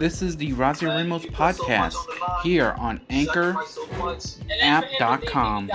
This is the Razia Ramos podcast here on Anchor app.com.